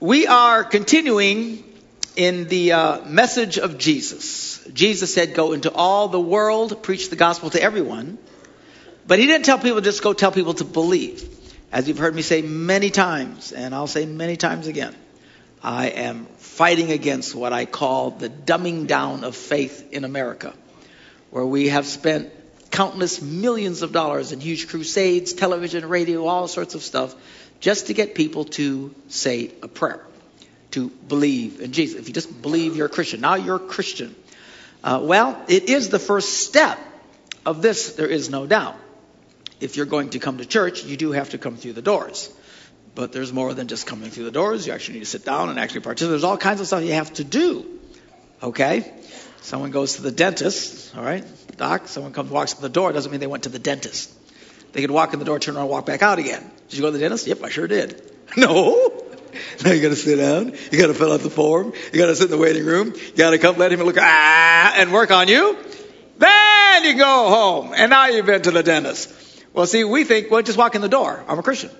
We are continuing in the uh, message of Jesus. Jesus said, Go into all the world, preach the gospel to everyone. But he didn't tell people just go tell people to believe. As you've heard me say many times, and I'll say many times again, I am fighting against what I call the dumbing down of faith in America, where we have spent countless millions of dollars in huge crusades, television, radio, all sorts of stuff, just to get people to say a prayer, to believe in Jesus. If you just believe you're a Christian, now you're a Christian. Uh, well, it is the first step of this, there is no doubt. If you're going to come to church, you do have to come through the doors. But there's more than just coming through the doors. You actually need to sit down and actually participate. There's all kinds of stuff you have to do. Okay? Someone goes to the dentist, all right? Doc, someone comes walks to the door, doesn't mean they went to the dentist. They could walk in the door, turn around, walk back out again. Did you go to the dentist? Yep, I sure did. No. Now you got to sit down. You got to fill out the form. You got to sit in the waiting room. You got to come, let him look ah and work on you. Then you go home, and now you've been to the dentist. Well, see, we think, well, just walk in the door. I'm a Christian.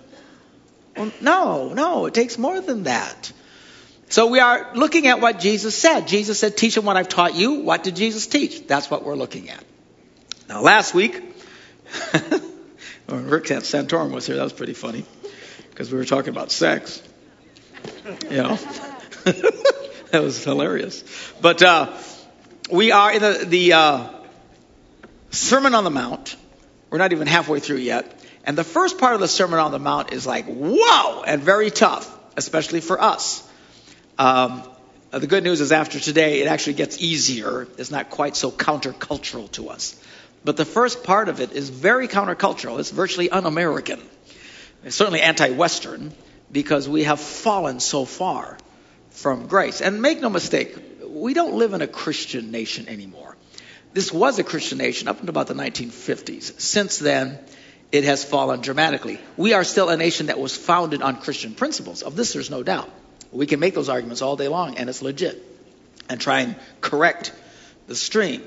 Well, no, no, it takes more than that. So we are looking at what Jesus said. Jesus said, teach them what I've taught you. What did Jesus teach? That's what we're looking at. Now, last week, when Rick Santorum was here, that was pretty funny because we were talking about sex. You know, that was hilarious. But uh, we are in the, the uh, Sermon on the Mount. We're not even halfway through yet. And the first part of the Sermon on the Mount is like, whoa, and very tough, especially for us. Um, the good news is after today, it actually gets easier. It's not quite so countercultural to us. But the first part of it is very countercultural. It's virtually un American. It's certainly anti Western because we have fallen so far from grace. And make no mistake, we don't live in a Christian nation anymore. This was a Christian nation up until about the 1950s. Since then, it has fallen dramatically. We are still a nation that was founded on Christian principles. Of this, there's no doubt. We can make those arguments all day long, and it's legit, and try and correct the stream.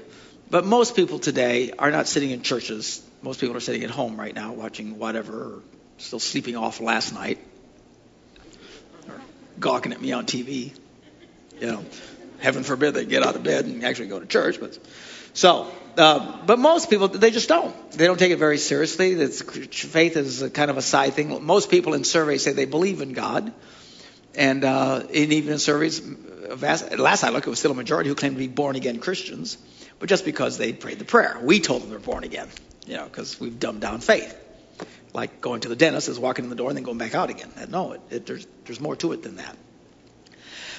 But most people today are not sitting in churches. Most people are sitting at home right now watching whatever, or still sleeping off last night, or gawking at me on TV. You know, heaven forbid they get out of bed and actually go to church. But so, uh, but most people they just don't. They don't take it very seriously. It's, faith is kind of a side thing. Most people in surveys say they believe in God, and, uh, and even in surveys, vast, last I looked, it was still a majority who claimed to be born again Christians but just because they prayed the prayer. We told them they're born again, you know, because we've dumbed down faith. Like going to the dentist is walking in the door and then going back out again. No, it, it, there's, there's more to it than that.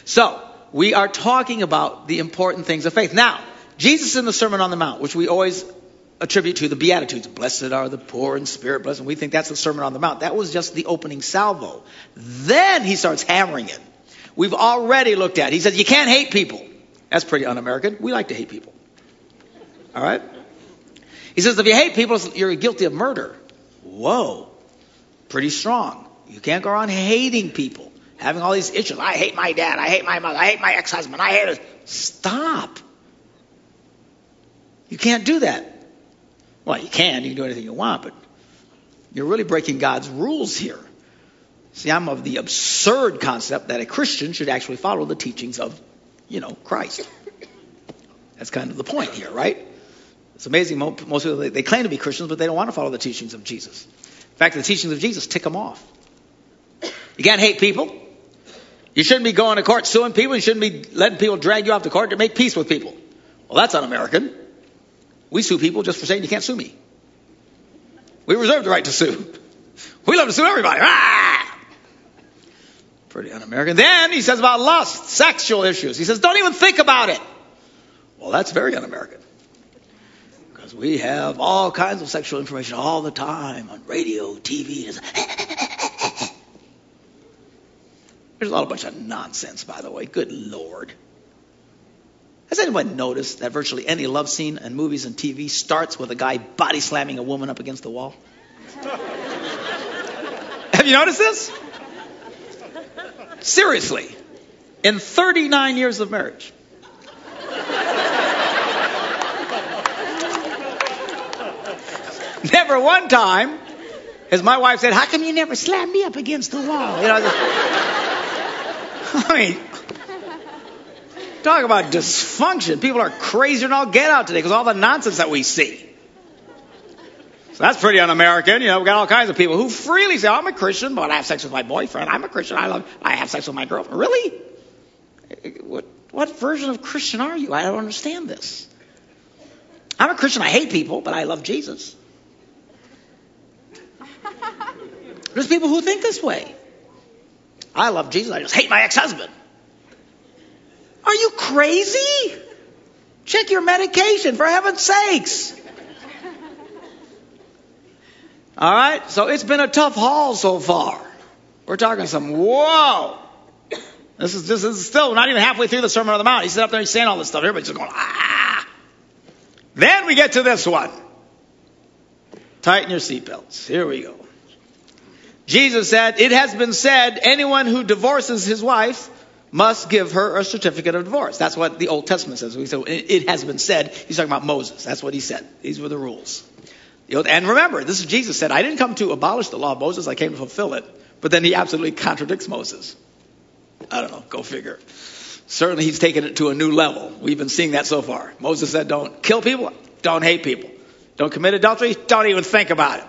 So, we are talking about the important things of faith. Now, Jesus in the Sermon on the Mount, which we always attribute to the Beatitudes. Blessed are the poor in spirit, blessed. And we think that's the Sermon on the Mount. That was just the opening salvo. Then he starts hammering it. We've already looked at it. He says, you can't hate people. That's pretty un-American. We like to hate people. All right? He says, if you hate people, you're guilty of murder. Whoa. Pretty strong. You can't go around hating people, having all these issues. I hate my dad. I hate my mother. I hate my ex-husband. I hate it. Stop. You can't do that. Well, you can. You can do anything you want, but you're really breaking God's rules here. See, I'm of the absurd concept that a Christian should actually follow the teachings of, you know, Christ. That's kind of the point here, right? It's amazing. Most people, they claim to be Christians, but they don't want to follow the teachings of Jesus. In fact, the teachings of Jesus tick them off. You can't hate people. You shouldn't be going to court suing people. You shouldn't be letting people drag you off to court to make peace with people. Well, that's un-American. We sue people just for saying you can't sue me. We reserve the right to sue. We love to sue everybody. Ah! Pretty un-American. Then he says about lust, sexual issues. He says, don't even think about it. Well, that's very un-American because we have all kinds of sexual information all the time on radio, TV. There's a lot of bunch of nonsense, by the way. Good Lord. Has anyone noticed that virtually any love scene in movies and TV starts with a guy body slamming a woman up against the wall? Have you noticed this? Seriously. In 39 years of marriage. Never one time as my wife said, How come you never slam me up against the wall? You know, I mean, talk about dysfunction. People are crazier than all get out today because all the nonsense that we see. So that's pretty un-American. You know, We've got all kinds of people who freely say, "I'm a Christian, but I have sex with my boyfriend. I'm a Christian. I love. I have sex with my girlfriend." Really? What what version of Christian are you? I don't understand this. I'm a Christian. I hate people, but I love Jesus. There's people who think this way. I love Jesus. I just hate my ex-husband. Are you crazy? Check your medication, for heaven's sakes. All right, so it's been a tough haul so far. We're talking some whoa. This is this is still not even halfway through the Sermon on the Mount. He's sitting up there, he's saying all this stuff. Everybody's just going ah. Then we get to this one. Tighten your seatbelts. Here we go. Jesus said, It has been said, anyone who divorces his wife must give her a certificate of divorce. That's what the Old Testament says. We say, it has been said. He's talking about Moses. That's what he said. These were the rules. And remember, this is Jesus said, I didn't come to abolish the law of Moses, I came to fulfill it. But then he absolutely contradicts Moses. I don't know, go figure. Certainly he's taken it to a new level. We've been seeing that so far. Moses said, don't kill people, don't hate people. Don't commit adultery, don't even think about it.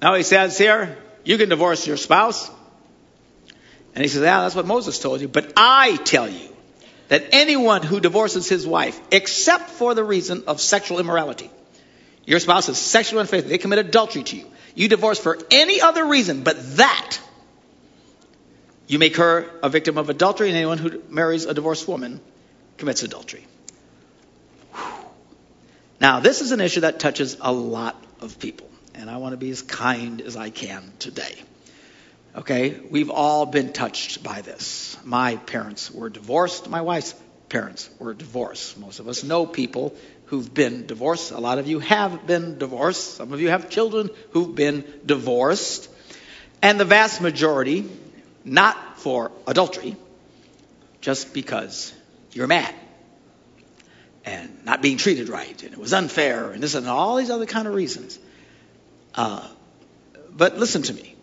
Now he says here, you can divorce your spouse. And he says, yeah, that's what Moses told you. But I tell you that anyone who divorces his wife, except for the reason of sexual immorality, your spouse is sexually unfaithful, they commit adultery to you. You divorce for any other reason but that, you make her a victim of adultery, and anyone who marries a divorced woman commits adultery. Now, this is an issue that touches a lot of people, and I want to be as kind as I can today. Okay, we've all been touched by this. My parents were divorced, my wife's parents were divorced. Most of us know people who've been divorced. A lot of you have been divorced. Some of you have children who've been divorced. And the vast majority, not for adultery, just because you're mad and not being treated right and it was unfair and this and all these other kind of reasons. Uh, but listen to me.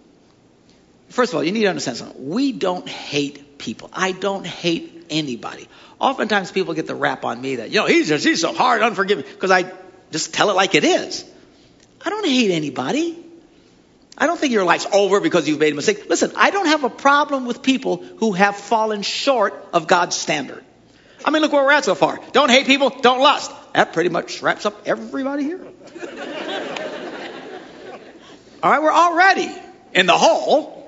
First of all, you need to understand something. We don't hate people. I don't hate anybody. Oftentimes people get the rap on me that, you know, he's just, he's so hard, unforgiving, because I just tell it like it is. I don't hate anybody. I don't think your life's over because you've made a mistake. Listen, I don't have a problem with people who have fallen short of God's standard. I mean, look where we're at so far. Don't hate people, don't lust. That pretty much wraps up everybody here. All right, we're already in the hole.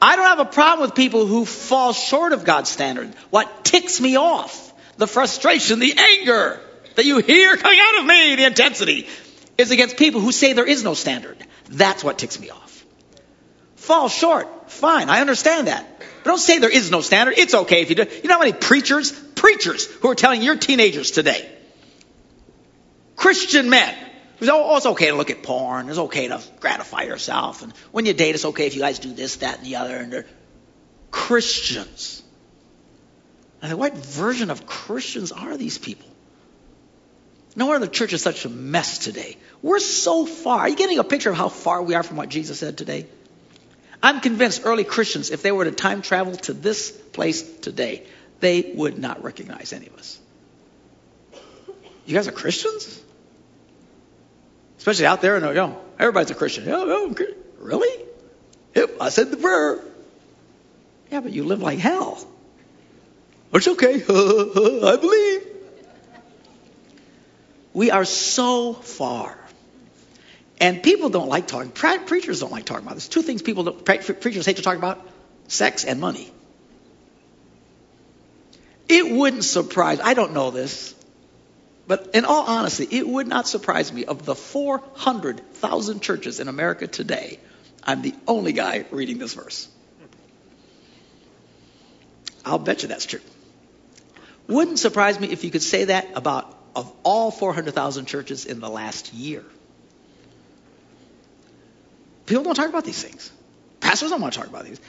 I don't have a problem with people who fall short of God's standard. What ticks me off, the frustration, the anger that you hear coming out of me, the intensity, is against people who say there is no standard. That's what ticks me off. Fall short, fine, I understand that. But don't say there is no standard. It's okay if you do. You know how many preachers, preachers who are telling your teenagers today, Christian men, oh, it's okay to look at porn. It's okay to gratify yourself. And when you date, it's okay if you guys do this, that, and the other. And they're Christians. I think, what version of Christians are these people? No wonder the church is such a mess today. We're so far. Are you getting a picture of how far we are from what Jesus said today? I'm convinced early Christians, if they were to time travel to this place today, they would not recognize any of us. You guys are Christians? Especially out there, and you know, everybody's a Christian. Oh, oh, really? Yep, I said the prayer. Yeah, but you live like hell. It's okay. I believe. We are so far. And people don't like talking. Preachers don't like talking about this. Two things people don't, preachers hate to talk about sex and money. It wouldn't surprise, I don't know this, but in all honesty, it would not surprise me of the 400,000 churches in America today, I'm the only guy reading this verse. I'll bet you that's true. Wouldn't surprise me if you could say that about of all 400,000 churches in the last year. People don't talk about these things. Pastors don't want to talk about these.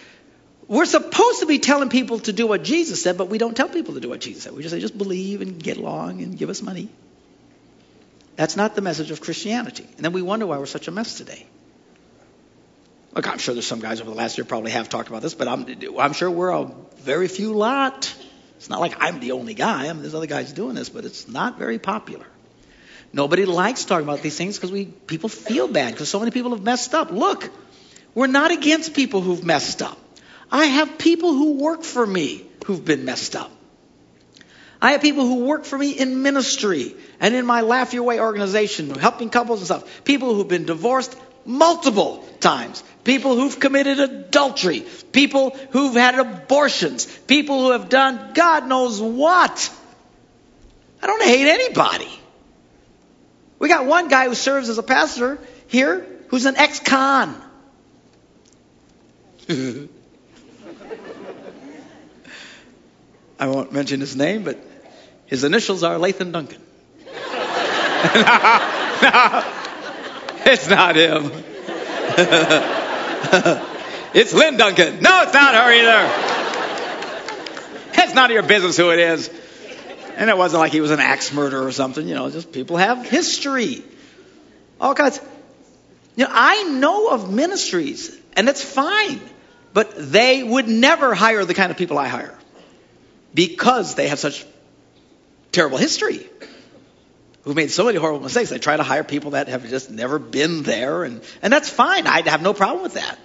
We're supposed to be telling people to do what Jesus said, but we don't tell people to do what Jesus said. We just say, just believe and get along and give us money. That's not the message of Christianity. And then we wonder why we're such a mess today. Look, I'm sure there's some guys over the last year probably have talked about this, but I'm, I'm sure we're a very few lot. It's not like I'm the only guy. I mean, there's other guys doing this, but it's not very popular. Nobody likes talking about these things because we people feel bad because so many people have messed up. Look, we're not against people who've messed up. I have people who work for me who've been messed up. I have people who work for me in ministry and in my Laugh Your Way organization, helping couples and stuff. People who've been divorced multiple times. People who've committed adultery. People who've had abortions. People who have done God knows what. I don't hate anybody. We got one guy who serves as a pastor here who's an ex-con. I won't mention his name, but his initials are Lathan Duncan. no, no, it's not him. it's Lynn Duncan. No, it's not her either. It's none of your business who it is. And it wasn't like he was an axe murderer or something, you know, just people have history. All kinds. You know, I know of ministries, and it's fine, but they would never hire the kind of people I hire because they have such terrible history. Who've made so many horrible mistakes. They try to hire people that have just never been there, and, and that's fine. I have no problem with that.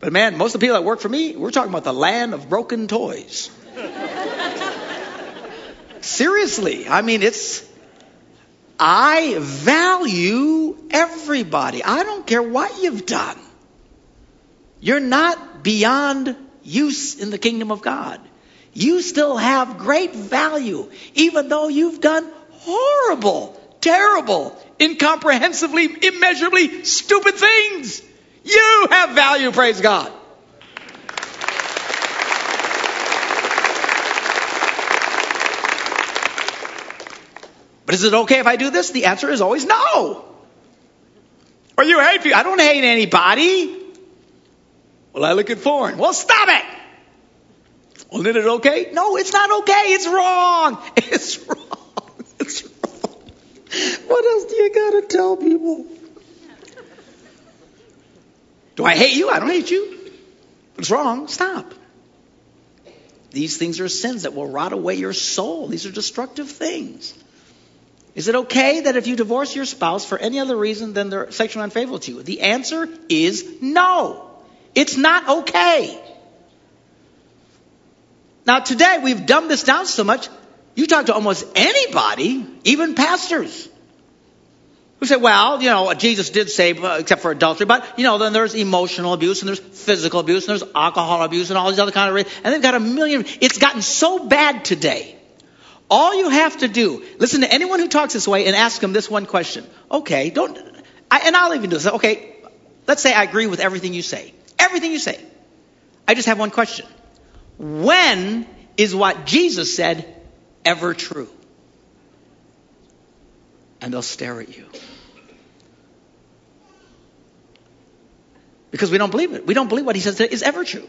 But man, most of the people that work for me, we're talking about the land of broken toys. Seriously, I mean, it's. I value everybody. I don't care what you've done. You're not beyond use in the kingdom of God you still have great value, even though you've done horrible, terrible, incomprehensibly, immeasurably stupid things. You have value, praise God. But is it okay if I do this? The answer is always no. Or you hate people. I don't hate anybody. Well, I look at foreign. Well, stop it. Well, isn't it okay? No, it's not okay. It's wrong. It's wrong. It's wrong. What else do you got to tell people? Do I hate you? I don't hate you. But it's wrong. Stop. These things are sins that will rot away your soul. These are destructive things. Is it okay that if you divorce your spouse for any other reason than they're sexually unfaithful to you? The answer is no. It's not okay. Now, today we've dumbed this down so much, you talk to almost anybody, even pastors, who say, well, you know, Jesus did say, uh, except for adultery, but, you know, then there's emotional abuse and there's physical abuse and there's alcohol abuse and all these other kind of, reasons. and they've got a million, it's gotten so bad today. All you have to do, listen to anyone who talks this way and ask them this one question. Okay, don't, I, and I'll even do this. Okay, let's say I agree with everything you say. Everything you say. I just have one question. When is what Jesus said ever true? And they'll stare at you. Because we don't believe it. We don't believe what he says is ever true.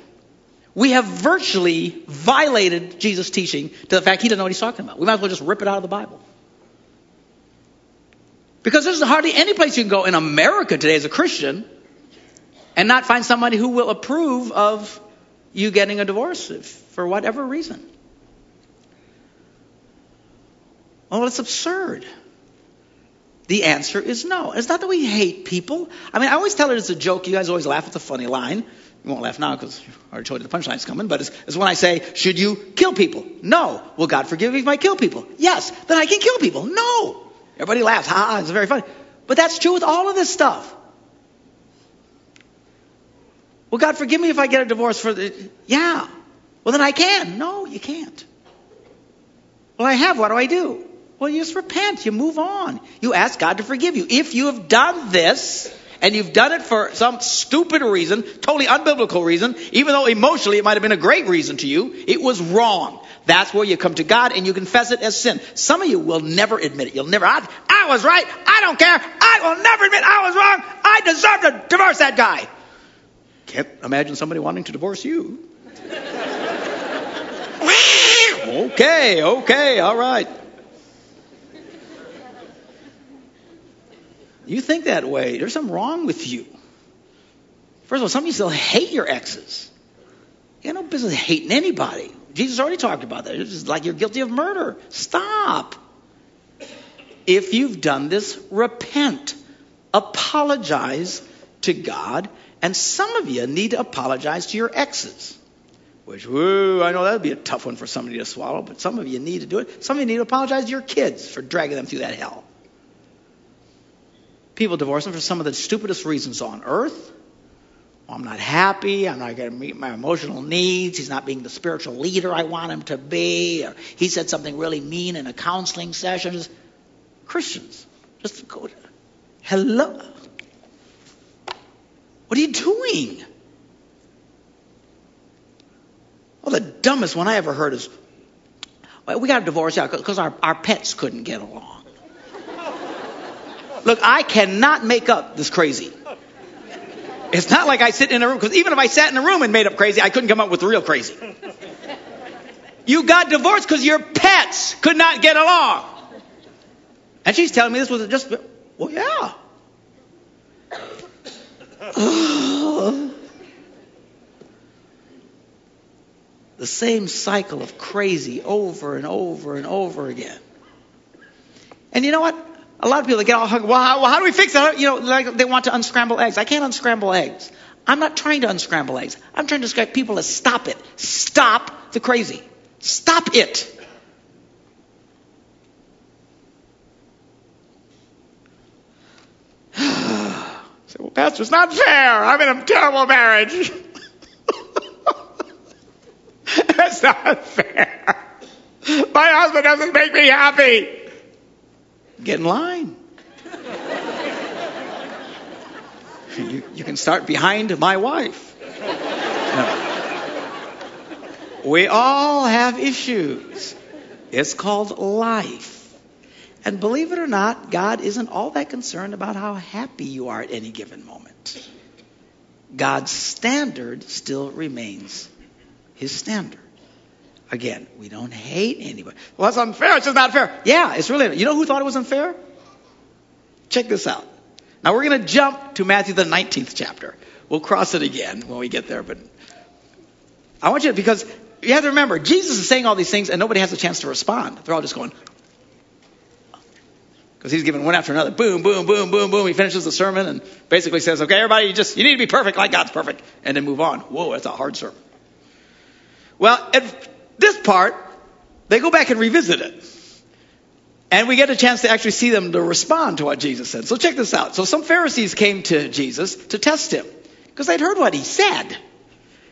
We have virtually violated Jesus' teaching to the fact he doesn't know what he's talking about. We might as well just rip it out of the Bible. Because there's hardly any place you can go in America today as a Christian and not find somebody who will approve of you getting a divorce if, for whatever reason. Oh, it's absurd. The answer is no. It's not that we hate people. I mean, I always tell it as a joke. You guys always laugh. It's a funny line. You won't laugh now because I already told you the punchline's coming. But it's, it's when I say, should you kill people? No. Will God forgive me if I kill people? Yes. Then I can kill people. No. Everybody laughs. Ha ha. It's very funny. But that's true with all of this stuff. Well, God, forgive me if I get a divorce for the. Yeah. Well, then I can. No, you can't. Well, I have. What do I do? Well, you just repent. You move on. You ask God to forgive you. If you have done this, and you've done it for some stupid reason, totally unbiblical reason, even though emotionally it might have been a great reason to you, it was wrong. That's where you come to God and you confess it as sin. Some of you will never admit it. You'll never, I, I was right. I don't care. I will never admit I was wrong. I deserve to divorce that guy. Can't imagine somebody wanting to divorce you. okay, okay, all right. You think that way. There's something wrong with you. First of all, some of you still hate your exes. You have no business hating anybody. Jesus already talked about that. It's like you're guilty of murder. Stop. If you've done this, repent. Apologize to God. And some of you need to apologize to your exes. Which, whoa, I know that would be a tough one for somebody to swallow, but some of you need to do it. Some of you need to apologize to your kids for dragging them through that hell. People divorce them for some of the stupidest reasons on earth. Well, I'm not happy. I'm not going to meet my emotional needs. He's not being the spiritual leader I want him to be. Or he said something really mean in a counseling session. Just, Christians, just go. To, Hello. What are you doing? Well, the dumbest one I ever heard is, well, we got a divorce out because our, our pets couldn't get along. Look, I cannot make up this crazy. It's not like I sit in a room, because even if I sat in a room and made up crazy, I couldn't come up with real crazy. You got divorced because your pets could not get along. And she's telling me this was just, well, yeah. the same cycle of crazy over and over and over again. And you know what? A lot of people get all hung. Well, how, well, how do we fix that? You know, like they want to unscramble eggs. I can't unscramble eggs. I'm not trying to unscramble eggs. I'm trying to get people to stop it. Stop the crazy. Stop it. Say, well, Pastor, it's not fair. I'm in a terrible marriage. That's not fair. My husband doesn't make me happy. Get in line. you, you can start behind my wife. We all have issues. It's called life. And believe it or not, God isn't all that concerned about how happy you are at any given moment. God's standard still remains his standard. Again, we don't hate anybody. Well, that's unfair. It's just not fair. Yeah, it's really. You know who thought it was unfair? Check this out. Now we're going to jump to Matthew the 19th chapter. We'll cross it again when we get there, but I want you to, because you have to remember, Jesus is saying all these things and nobody has a chance to respond. They're all just going, because he's giving one after another. Boom, boom, boom, boom, boom. He finishes the sermon and basically says, okay, everybody, you just, you need to be perfect like God's perfect. And then move on. Whoa, that's a hard sermon. Well, at this part, they go back and revisit it. And we get a chance to actually see them to respond to what Jesus said. So check this out. So some Pharisees came to Jesus to test him because they'd heard what he said.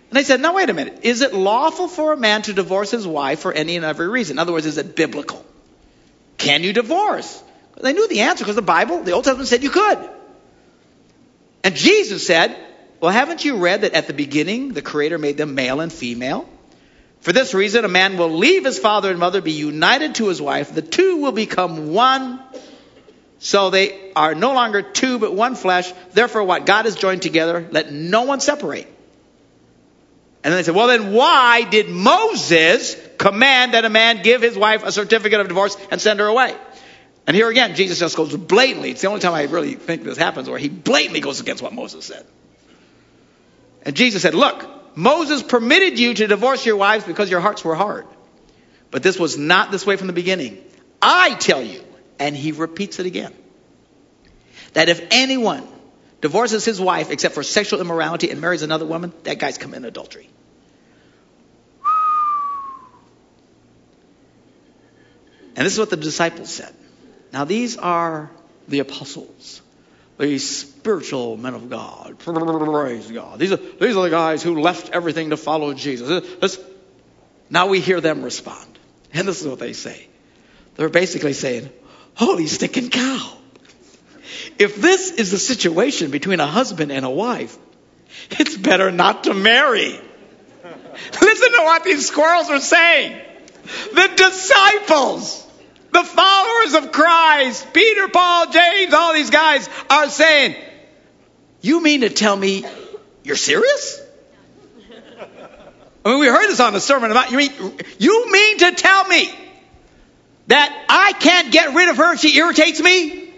And they said, now wait a minute. Is it lawful for a man to divorce his wife for any and every reason? In other words, is it biblical? Can you divorce? They knew the answer because the Bible, the Old Testament said you could. And Jesus said, well, haven't you read that at the beginning the Creator made them male and female? For this reason, a man will leave his father and mother, be united to his wife. The two will become one. So they are no longer two, but one flesh. Therefore, what God has joined together, let no one separate. And then they said, well, then why did Moses command that a man give his wife a certificate of divorce and send her away? And here again, Jesus just goes blatantly. It's the only time I really think this happens where he blatantly goes against what Moses said. And Jesus said, look, Moses permitted you to divorce your wives because your hearts were hard. But this was not this way from the beginning. I tell you, and he repeats it again, that if anyone divorces his wife except for sexual immorality and marries another woman, that guy's committing adultery. And this is what the disciples said. Now, these are the apostles the spiritual men of God. Praise God. These are, these are the guys who left everything to follow Jesus. now we hear them respond. And this is what they say. They're basically saying, Holy sticking cow. If this is the situation between a husband and a wife, it's better not to marry. Listen to what these squirrels are saying. The disciples the followers of Christ, Peter, Paul, James, all these guys are saying, You mean to tell me you're serious? I mean, we heard this on the sermon about you mean you mean to tell me that I can't get rid of her if she irritates me?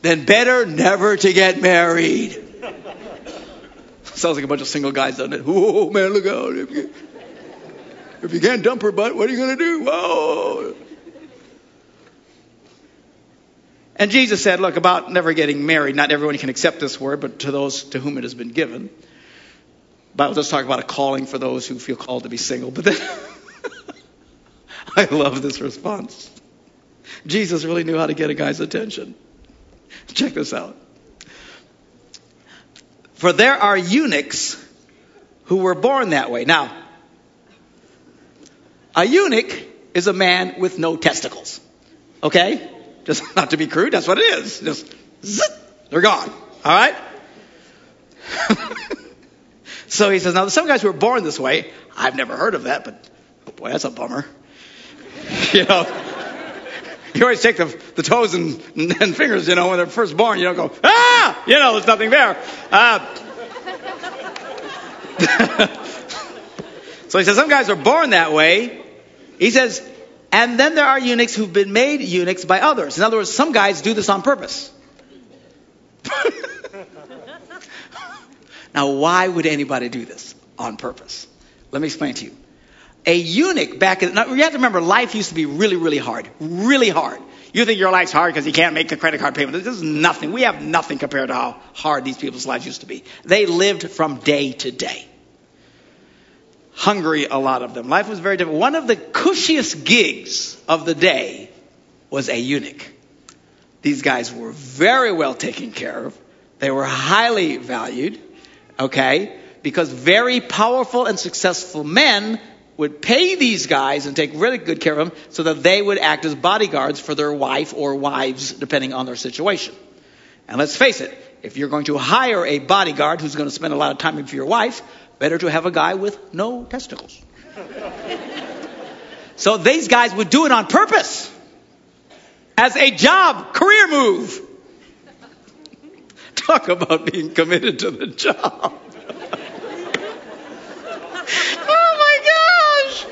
Then better never to get married. Sounds like a bunch of single guys, doesn't it? Oh, man, look out. If you, can't dump her butt, what are you going to do? Whoa. And Jesus said, look, about never getting married, not everyone can accept this word, but to those to whom it has been given. Bible does talk about a calling for those who feel called to be single, but then I love this response. Jesus really knew how to get a guy's attention. Check this out. For there are eunuchs who were born that way. Now, a eunuch is a man with no testicles. Okay? Just not to be crude, that's what it is. Just zip, they're gone. All right? so he says, now there's some guys who are born this way. I've never heard of that, but oh boy, that's a bummer. you know, you always take the, the toes and, and fingers, you know, when they're first born. You don't go, ah! You know, there's nothing there. Uh, so he says, some guys are born that way. He says, and then there are eunuchs who've been made eunuchs by others. In other words, some guys do this on purpose. now, why would anybody do this on purpose? Let me explain to you. A eunuch back in, now you have to remember, life used to be really, really hard. Really hard. You think your life's hard because you can't make a credit card payment. This is nothing. We have nothing compared to how hard these people's lives used to be. They lived from day to day. Hungry, a lot of them. Life was very difficult. One of the cushiest gigs of the day was a eunuch. These guys were very well taken care of. They were highly valued, okay? Because very powerful and successful men would pay these guys and take really good care of them so that they would act as bodyguards for their wife or wives, depending on their situation. And let's face it, if you're going to hire a bodyguard who's going to spend a lot of time with your wife, better to have a guy with no testicles. so these guys would do it on purpose as a job, career move. Talk about being committed to the job. Oh my gosh!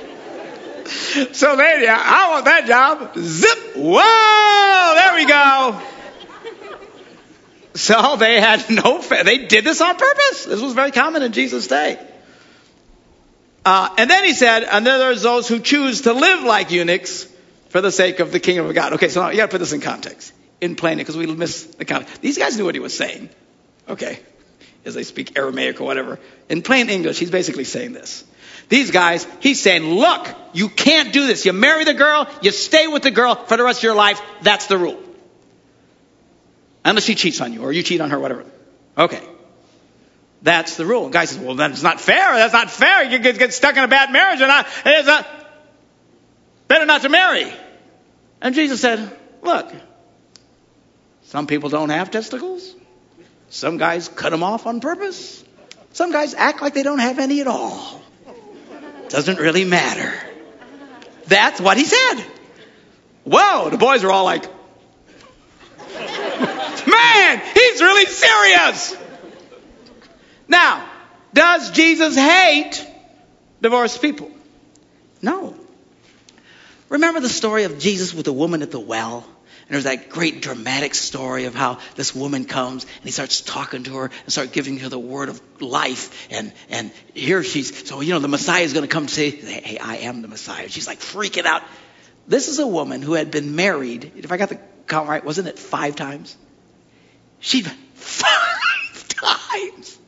So yeah, I want that job. Zip. Whoa, there we go. So they had no, they did this on purpose. This was very common in Jesus' day. Uh, and then he said, and then there's those who choose to live like eunuchs for the sake of the kingdom of God. Okay, so now you gotta put this in context. In plain, because we miss the context. These guys knew what he was saying. Okay. As they speak Aramaic or whatever. In plain English, he's basically saying this. These guys, he's saying, look, you can't do this. You marry the girl, you stay with the girl for the rest of your life. That's the rule. Unless she cheats on you or you cheat on her, whatever. Okay. That's the rule. Guy says, well, that's not fair. That's not fair. You get stuck in a bad marriage and I, it's a, better not to marry. And Jesus said, look, some people don't have testicles. Some guys cut them off on purpose. Some guys act like they don't have any at all. Doesn't really matter. That's what he said. Whoa, the boys are all like, man, really serious. Now, does Jesus hate divorced people? No. Remember the story of Jesus with the woman at the well? And there's that great dramatic story of how this woman comes and he starts talking to her and start giving her the word of life. And, and here she's, so, you know, the Messiah is going to come say, Hey, I am the Messiah. She's like freaking out. This is a woman who had been married, if I got the count right, wasn't it five times? She'd five times.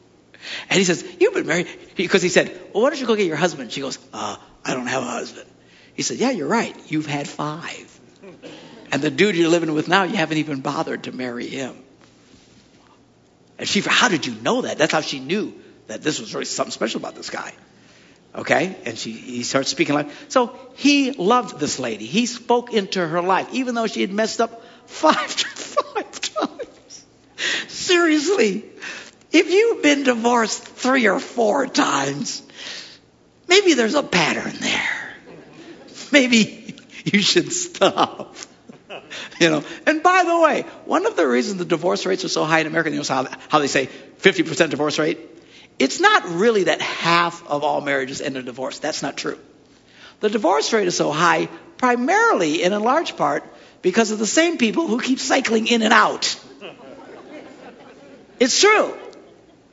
And he says, You've been married. Because he said, Well, why don't you go get your husband? She goes, uh, I don't have a husband. He said, Yeah, you're right. You've had five. And the dude you're living with now, you haven't even bothered to marry him. And she, how did you know that? That's how she knew that this was really something special about this guy. Okay? And she, he starts speaking life. So he loved this lady. He spoke into her life, even though she had messed up five times. Seriously. If you've been divorced three or four times, maybe there's a pattern there. Maybe you should stop. you know. And by the way, one of the reasons the divorce rates are so high in America, you know how, how they say 50% divorce rate? It's not really that half of all marriages end in divorce. That's not true. The divorce rate is so high primarily and in large part because of the same people who keep cycling in and out. It's true.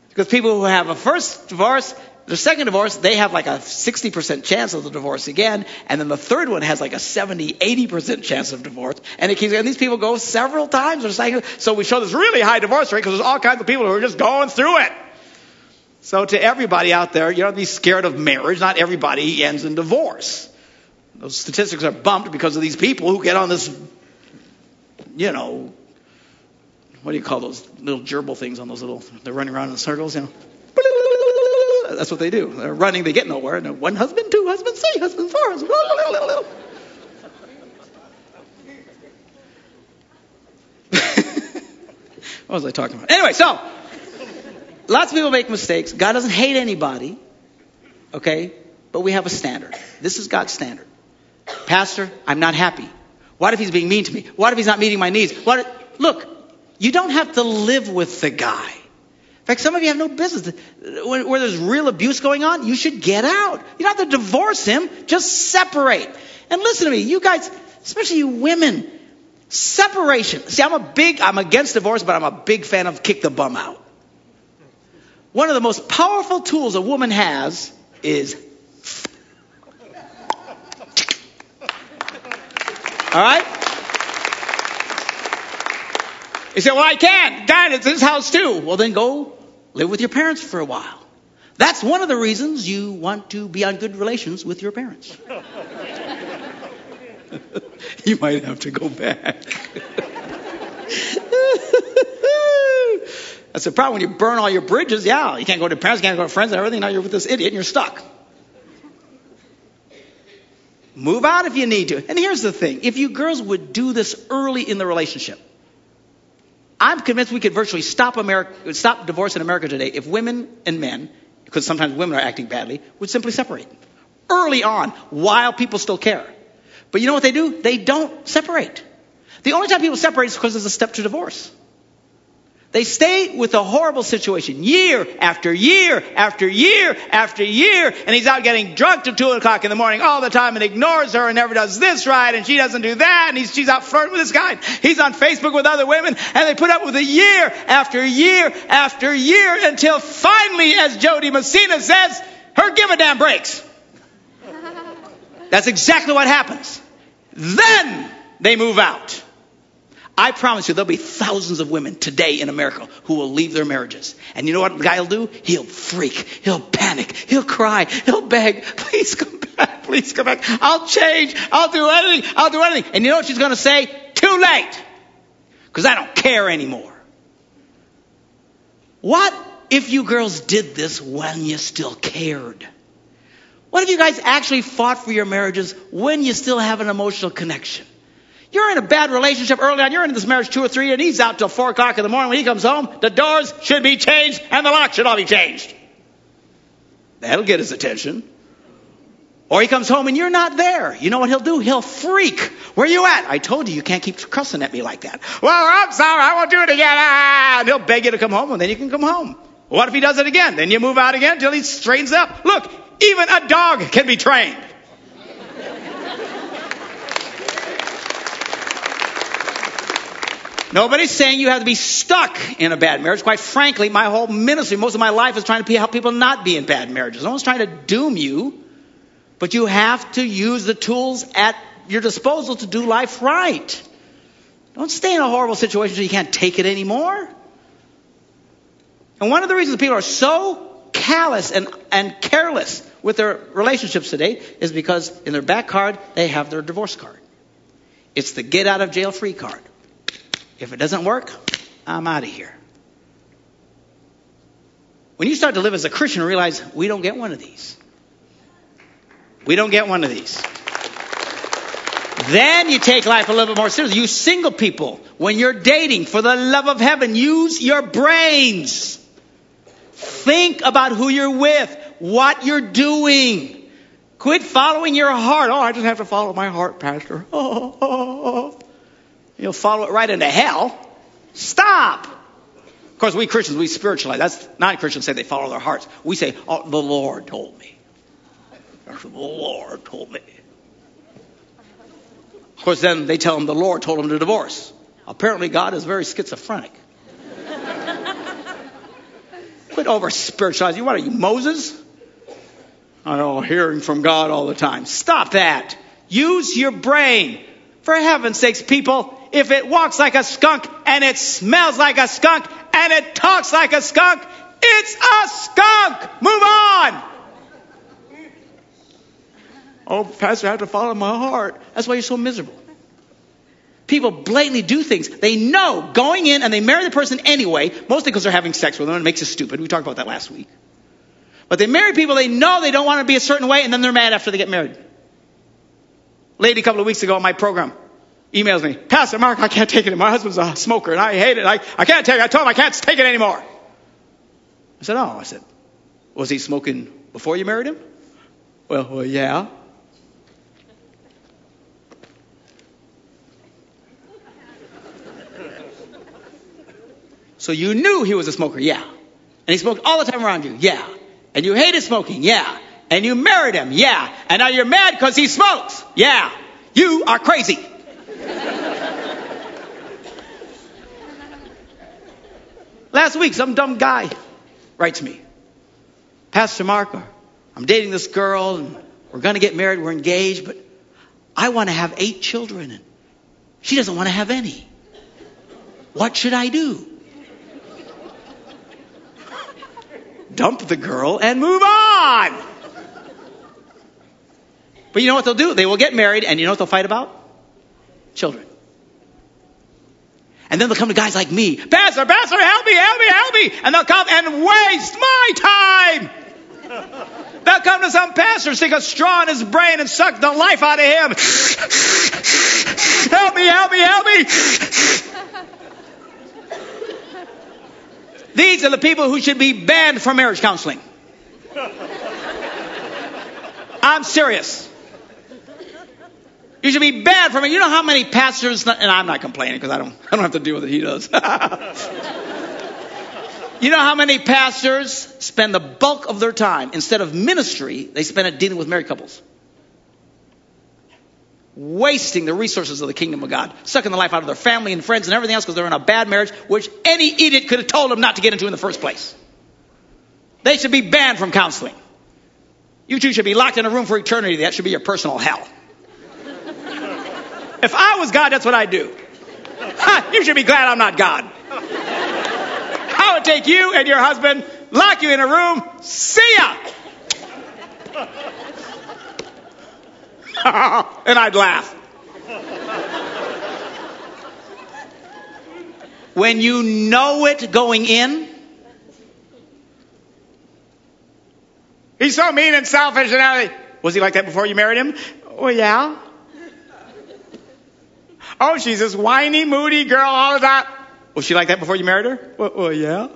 Because people who have a first divorce, the second divorce, they have like a 60% chance of the divorce again, and then the third one has like a 70, 80% chance of divorce, and it keeps, and these people go several times or cycle. So we show this really high divorce rate because there's all kinds of people who are just going through it. So to everybody out there, you don't be scared of marriage. Not everybody ends in divorce. Those statistics are bumped because of these people who get on this, you know, what do you call those little gerbil things on those little, they're running around in circles, you know. That's what they do. They're running, they get nowhere. And one husband, two husbands, three husbands, four husbands. what was I talking about? Anyway, so lots of people make mistakes. God doesn't hate anybody, okay? But we have a standard. This is God's standard. Pastor, I'm not happy. What if he's being mean to me? What if he's not meeting my needs? What? If, look, you don't have to live with the guy. In fact, some of you have no business. Where there's real abuse going on, you should get out. You don't have to divorce him. Just separate. And listen to me, you guys, especially you women, separation. See, I'm a big, I'm against divorce, but I'm a big fan of kick the bum out. One of the most powerful tools a woman has is. All right? You say, well, I can't. God, it's his house too. Well, then go live with your parents for a while. That's one of the reasons you want to be on good relations with your parents. you might have to go back. That's the problem when you burn all your bridges. Yeah, you can't go to parents, you can't go to friends and everything. Now you're with this idiot and you're stuck. Move out if you need to. And here's the thing if you girls would do this early in the relationship, I'm convinced we could virtually stop America, stop divorce in America today if women and men, because sometimes women are acting badly, would simply separate early on while people still care. But you know what they do? They don't separate. The only time people separate is because there's a step to divorce. They stay with a horrible situation year after year after year after year, and he's out getting drunk till two o'clock in the morning all the time and ignores her and never does this right, and she doesn't do that, and he's, she's out flirting with this guy. He's on Facebook with other women, and they put up with it year after year after year until finally, as Jo Dee Messina says, her give a damn breaks. That's exactly what happens. Then they move out. I promise you, there'll be thousands of women today in America who will leave their marriages. And you know what the guy will do? He'll freak. He'll panic. He'll cry. He'll beg, please come back. Please come back. I'll change. I'll do anything. I'll do anything. And you know what she's going to say? Too late. Because I don't care anymore. What if you girls did this when you still cared? What if you guys actually fought for your marriages when you still have an emotional connection? You're in a bad relationship early on. You're in this marriage two or three, and he's out till four o'clock in the morning. When he comes home, the doors should be changed and the locks should all be changed. That'll get his attention. Or he comes home and you're not there. You know what he'll do? He'll freak. Where you at? I told you you can't keep cussing at me like that. Well, I'm sorry. I won't do it again. Ah, and he'll beg you to come home, and then you can come home. What if he does it again? Then you move out again until he straightens up. Look, even a dog can be trained. Nobody's saying you have to be stuck in a bad marriage. Quite frankly, my whole ministry, most of my life is trying to help people not be in bad marriages. No one's trying to doom you, but you have to use the tools at your disposal to do life right. Don't stay in a horrible situation so you can't take it anymore. And one of the reasons people are so callous and, and careless with their relationships today is because in their back card, they have their divorce card. It's the get out of jail free card. If it doesn't work, I'm out of here. When you start to live as a Christian, realize we don't get one of these. We don't get one of these. Then you take life a little bit more seriously. You single people, when you're dating, for the love of heaven, use your brains. Think about who you're with, what you're doing. Quit following your heart. Oh, I just have to follow my heart, Pastor. Oh, oh, oh. You'll follow it right into hell. Stop. Of course, we Christians, we spiritualize. That's not Christians say they follow their hearts. We say, oh, the Lord told me. The Lord told me. Of course, then they tell them the Lord told them to divorce. Apparently, God is very schizophrenic. Quit over spiritualizing. What are you, Moses? I know, hearing from God all the time. Stop that. Use your brain. For heaven's sakes, people, if it walks like a skunk and it smells like a skunk and it talks like a skunk, it's a skunk. Move on. Oh, Pastor, I have to follow my heart. That's why you're so miserable. People blatantly do things. They know going in and they marry the person anyway, mostly because they're having sex with them and it makes it stupid. We talked about that last week. But they marry people they know they don't want to be a certain way and then they're mad after they get married. Lady a couple of weeks ago on my program emails me, Pastor Mark, I can't take it. My husband's a smoker and I hate it. I, I can't take it. I told him I can't take it anymore. I said, oh. I said, was he smoking before you married him? Well, well yeah. So you knew he was a smoker, yeah. And he smoked all the time around you, yeah. And you hated smoking, yeah. And you married him, yeah. And now you're mad because he smokes, yeah. You are crazy. Last week, some dumb guy writes me, Pastor Mark, uh, I'm dating this girl and we're going to get married, we're engaged, but I want to have eight children and she doesn't want to have any. What should I do? dump the girl and move on. But you know what they'll do? They will get married, and you know what they'll fight about? Children. And then they'll come to guys like me, Pastor, Pastor, help me, help me, help me. And they'll come and waste my time. They'll come to some pastor, stick a straw in his brain and suck the life out of him. help me, help me, help me. These are the people who should be banned from marriage counseling. I'm serious. You should be banned from it. You know how many pastors, and I'm not complaining because I don't, I don't have to deal with it. He does. you know how many pastors spend the bulk of their time, instead of ministry, they spend it dealing with married couples wasting the resources of the kingdom of God, sucking the life out of their family and friends and everything else because they're in a bad marriage, which any idiot could have told them not to get into in the first place. They should be banned from counseling. You two should be locked in a room for eternity. That should be your personal hell. If I was God, that's what I'd do. Ha, you should be glad I'm not God. I would take you and your husband, lock you in a room, see ya. and I'd laugh. when you know it going in, he's so mean and selfish and everything. Was he like that before you married him? Well, yeah. Oh, she's this whiny, moody girl all the time. Was she like that before you married her? Well, well yeah.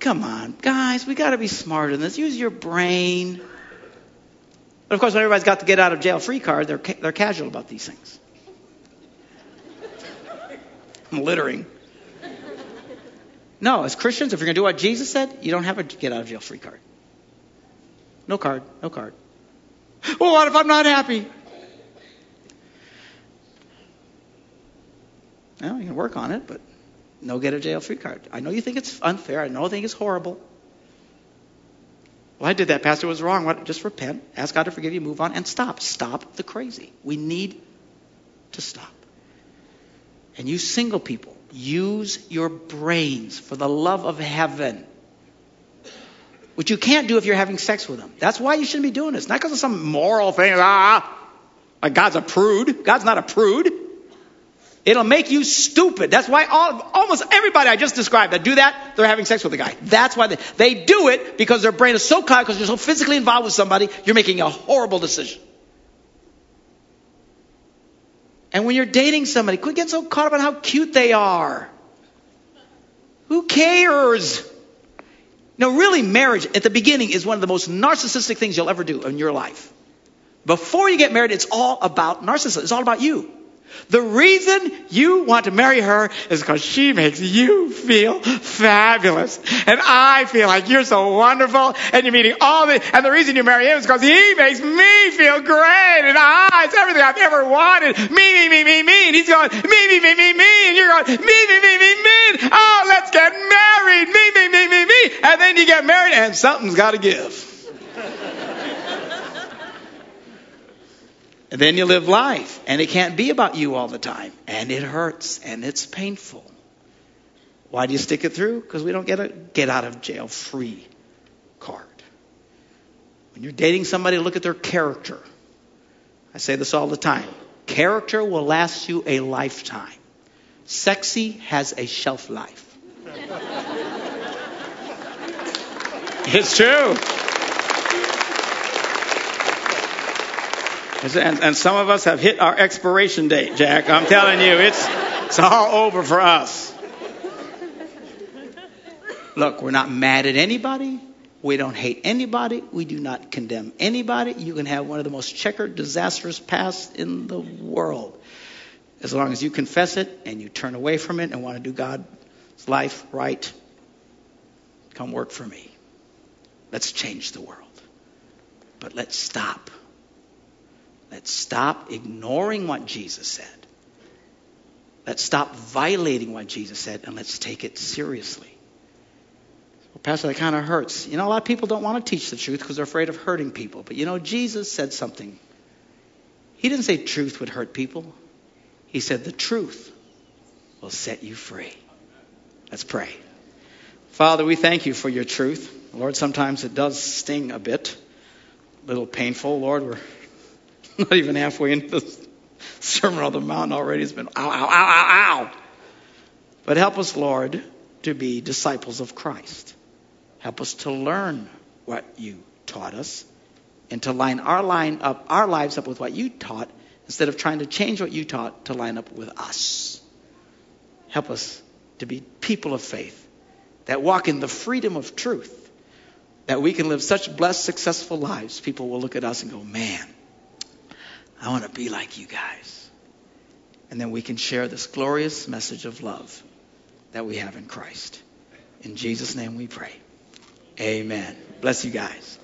Come on, guys, we got to be smarter than this. Use your brain. But of course, when everybody's got to get out of jail free card, they're, ca- they're casual about these things. I'm littering. No, as Christians, if you're going to do what Jesus said, you don't have a get out of jail free card. No card, no card. Well, what if I'm not happy? Well, you can work on it, but no get a jail free card. I know you think it's unfair. I know you think it's horrible. Well, I did that, Pastor. It was wrong. What? Just repent. Ask God to forgive you. Move on and stop. Stop the crazy. We need to stop. And you single people, use your brains for the love of heaven. Which you can't do if you're having sex with them. That's why you shouldn't be doing this. Not because of some moral thing. Ah, like God's a prude. God's not a prude. It'll make you stupid. That's why all, almost everybody I just described that do that, they're having sex with a guy. That's why they, they do it because their brain is so caught because you're so physically involved with somebody, you're making a horrible decision. And when you're dating somebody, quit getting so caught up on how cute they are. Who cares? No, really, marriage at the beginning is one of the most narcissistic things you'll ever do in your life. Before you get married, it's all about narcissism. It's all about you. The reason you want to marry her is because she makes you feel fabulous. And I feel like you're so wonderful and you're meeting all the, and the reason you marry him is because he makes me feel great and I, it's everything I've ever wanted. Me, me, me, me, me. And he's going, me, me, me, me, me. And you're going, me, me, me, me, me. Oh, let's get married. Me, me, me, me, me. And then you get married and something's got to give. And then you live life, and it can't be about you all the time. And it hurts, and it's painful. Why do you stick it through? Because we don't get a get out of jail free card. When you're dating somebody, look at their character. I say this all the time. Character will last you a lifetime. Sexy has a shelf life. it's true. And, and, some of us have hit our expiration date, Jack. I'm telling you, it's, it's all over for us. Look, we're not mad at anybody. We don't hate anybody. We do not condemn anybody. You can have one of the most checkered, disastrous pasts in the world. As long as you confess it and you turn away from it and want to do God's life right, come work for me. Let's change the world. But let's stop Let's stop ignoring what Jesus said. Let's stop violating what Jesus said and let's take it seriously. Well, Pastor, that kind of hurts. You know, a lot of people don't want to teach the truth because they're afraid of hurting people. But you know, Jesus said something. He didn't say truth would hurt people, He said the truth will set you free. Let's pray. Father, we thank you for your truth. Lord, sometimes it does sting a bit, a little painful. Lord, we're Not even halfway into the Sermon on the Mount already. It's been ow, ow, ow, ow, ow. But help us, Lord, to be disciples of Christ. Help us to learn what you taught us and to line our line up our lives up with what you taught instead of trying to change what you taught to line up with us. Help us to be people of faith that walk in the freedom of truth, that we can live such blessed, successful lives. People will look at us and go, man, I want to be like you guys. And then we can share this glorious message of love that we have in Christ. In Jesus' name we pray. Amen. Bless you guys.